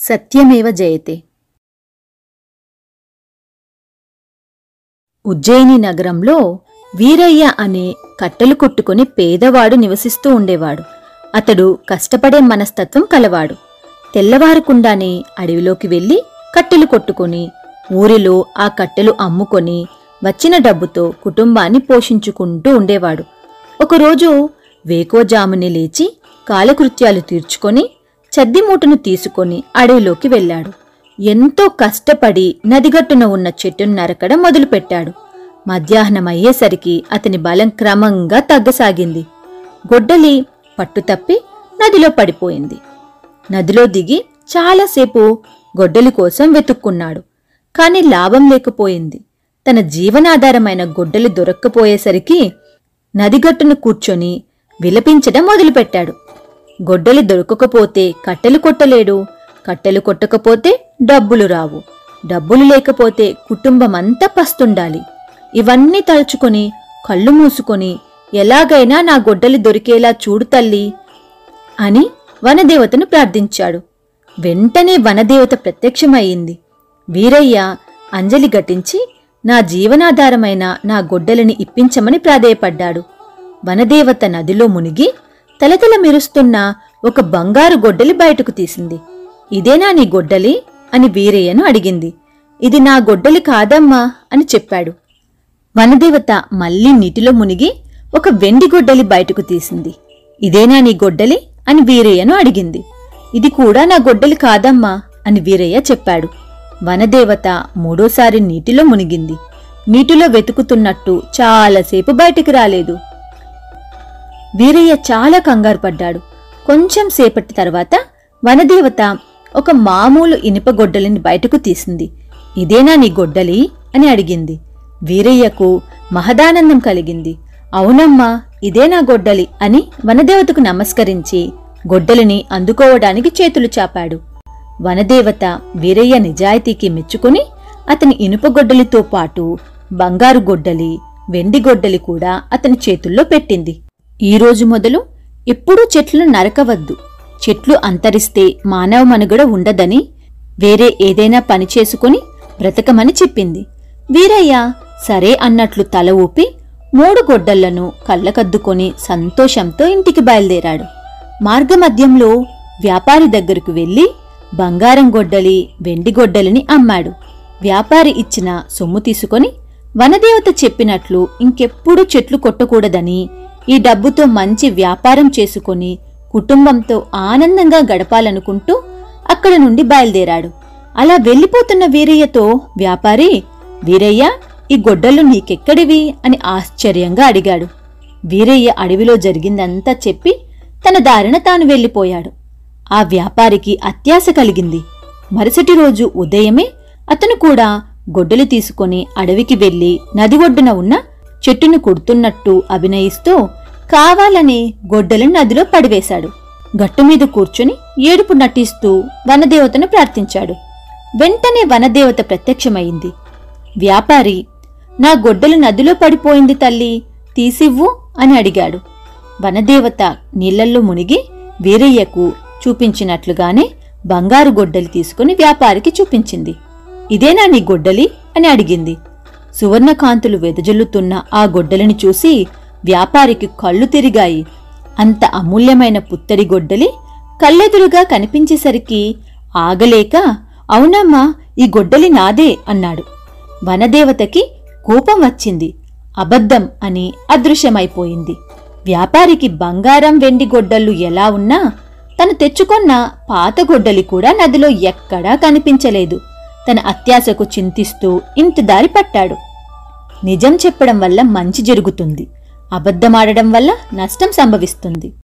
సత్యమేవ జయతే. ఉజ్జయిని నగరంలో వీరయ్య అనే కట్టెలు కొట్టుకుని పేదవాడు నివసిస్తూ ఉండేవాడు. అతడు కష్టపడే మనస్తత్వం కలవాడు. తెల్లవారకుండానే అడవిలోకి వెళ్ళి కట్టెలు కొట్టుకొని ఊరిలో ఆ కట్టెలు అమ్ముకొని వచ్చిన డబ్బుతో కుటుంబాన్ని పోషించుకుంటూ ఉండేవాడు. ఒకరోజు వేకోజాముని లేచి కాలకృత్యాలు తీర్చుకొని చద్ది మూటను తీసుకొని అడవిలోకి వెళ్ళాడు. ఎంతో కష్టపడి నదిగట్టున ఉన్న చెట్టును నరకడం మొదలుపెట్టాడు. మధ్యాహ్నం అయ్యేసరికి అతని బలం క్రమంగా తగ్గసాగింది. గొడ్డలి పట్టుతప్పి నదిలో పడిపోయింది. నదిలో దిగి చాలాసేపు గొడ్డలి కోసం వెతుక్కున్నాడు. కాని లాభం లేకపోయింది. తన జీవనాధారమైన గొడ్డలి దొరక్కపోయేసరికి నదిగట్టును కూర్చొని విలపించడం మొదలుపెట్టాడు. గొడ్డలి దొరకకపోతే కట్టెలు కొట్టలేడు. కట్టెలు కొట్టకపోతే డబ్బులు రావు. డబ్బులు లేకపోతే కుటుంబమంతా పస్తుండాలి. ఇవన్నీ తలుచుకొని కళ్ళు మూసుకొని ఎలాగైనా నా గొడ్డలి దొరికేలా చూడు తల్లి అని వనదేవతను ప్రార్థించాడు. వెంటనే వనదేవత ప్రత్యక్షమయ్యింది. వీరయ్య అంజలి ఘటించి నా జీవనాధారమైన నా గొడ్డలిని ఇప్పించమని ప్రాధేయపడ్డాడు. వనదేవత నదిలో మునిగి తలతల మెరుస్తున్న ఒక బంగారు గొడ్డలి బయటకు తీసింది. ఇదేనా నీ గొడ్డలి? అని వీరయ్యను అడిగింది. ఇది నా గొడ్డలి కాదమ్మా అని చెప్పాడు. వనదేవత మళ్ళీ నీటిలో మునిగి ఒక వెండి గొడ్డలి బయటకు తీసింది. ఇదేనా నీ గొడ్డలి? అని వీరయ్యను అడిగింది. ఇది కూడా నా గొడ్డలి కాదమ్మా అని వీరయ్య చెప్పాడు. వనదేవత మూడోసారి నీటిలో మునిగింది. నీటిలో వెతుకుతున్నట్టు చాలాసేపు బయటికి రాలేదు. వీరయ్య చాలా కంగారు పడ్డాడు. కొంచెం సేపటి తర్వాత వనదేవత ఒక మామూలు ఇనుప గొడ్డలిని బయటకు తీసింది. ఇదేనా నీ గొడ్డలి? అని అడిగింది. వీరయ్యకు మహదానందం కలిగింది. అవునమ్మా ఇదే నా గొడ్డలి అని వనదేవతకు నమస్కరించి గొడ్డలిని అందుకోవడానికి చేతులు చాపాడు. వనదేవత వీరయ్య నిజాయితీకి మెచ్చుకుని అతని ఇనుప గొడ్డలితో పాటు బంగారు గొడ్డలి వెండి గొడ్డలి కూడా అతని చేతుల్లో పెట్టింది. ఈ రోజు మొదలు ఎప్పుడూ చెట్లను నరకవద్దు. చెట్లు అంతరిస్తే మానవ మనుగడ ఉండదని వేరే ఏదైనా పని చేసుకుని బ్రతకమని చెప్పింది. వీరయ్య సరే అన్నట్లు తల ఊపి మూడు గొడ్డళ్ళను కళ్ళకద్దుకొని సంతోషంతో ఇంటికి బయలుదేరాడు. మార్గమధ్యంలో వ్యాపారి దగ్గరకు వెళ్ళి బంగారం గొడ్డలి వెండి గొడ్డలిని అమ్మాడు. వ్యాపారి ఇచ్చిన సొమ్ము తీసుకొని వనదేవత చెప్పినట్లు ఇంకెప్పుడు చెట్లు కొట్టకూడదని ఈ డబ్బుతో మంచి వ్యాపారం చేసుకొని కుటుంబంతో ఆనందంగా గడపాలనుకుంటూ అక్కడ నుండి బయలుదేరాడు. అలా వెళ్ళిపోతున్న వీరయ్యతో వ్యాపారి వీరయ్య ఈ గొడ్డలు నీకెక్కడివి? అని ఆశ్చర్యంగా అడిగాడు. వీరయ్య అడవిలో జరిగిందంతా చెప్పి తన దారిన తాను వెళ్ళిపోయాడు. ఆ వ్యాపారికి అత్యాశ కలిగింది. మరుసటి రోజు ఉదయమే అతను కూడా గొడ్డలి తీసుకొని అడవికి వెళ్ళి నది ఒడ్డున ఉన్న చెట్టును కుడుతున్నట్టు అభినయిస్తూ కావాలని గొడ్డలిని నదిలో పడివేశాడు. గట్టుమీద కూర్చుని ఏడుపు నటిస్తూ వనదేవతను ప్రార్థించాడు. వెంటనే వనదేవత ప్రత్యక్షమైంది. వ్యాపారి నా గొడ్డలు నదిలో పడిపోయింది తల్లి తీసివ్వు అని అడిగాడు. వనదేవత నీళ్ళల్లో మునిగి వీరయ్యకు చూపించినట్లుగానే బంగారు గొడ్డలి తీసుకుని వ్యాపారికి చూపించింది. ఇదేనా నీ గొడ్డలి? అని అడిగింది. సువర్ణకాంతులు వెదజల్లుతున్న ఆ గొడ్డలిని చూసి వ్యాపారికి కళ్ళు తిరిగాయి. అంత అమూల్యమైన పుత్తడి గొడ్డలి కళ్ళెదురుగా కనిపించేసరికి ఆగలేక అవునమ్మా ఈ గొడ్డలి నాదే అన్నాడు. వనదేవతకి కోపం వచ్చింది. అబద్ధం అని అదృశ్యమైపోయింది. వ్యాపారికి బంగారం వెండి గొడ్డళ్ళు ఎలా ఉన్నా తను తెచ్చుకొన్న పాత గొడ్డలి కూడా నదిలో ఎక్కడా కనిపించలేదు. తన అత్యాశకు చింతిస్తూ ఇంత దారి పట్టాడు. నిజం చెప్పడం వల్ల మంచి జరుగుతుంది. అబద్ధమాడడం వల్ల నష్టం సంభవిస్తుంది.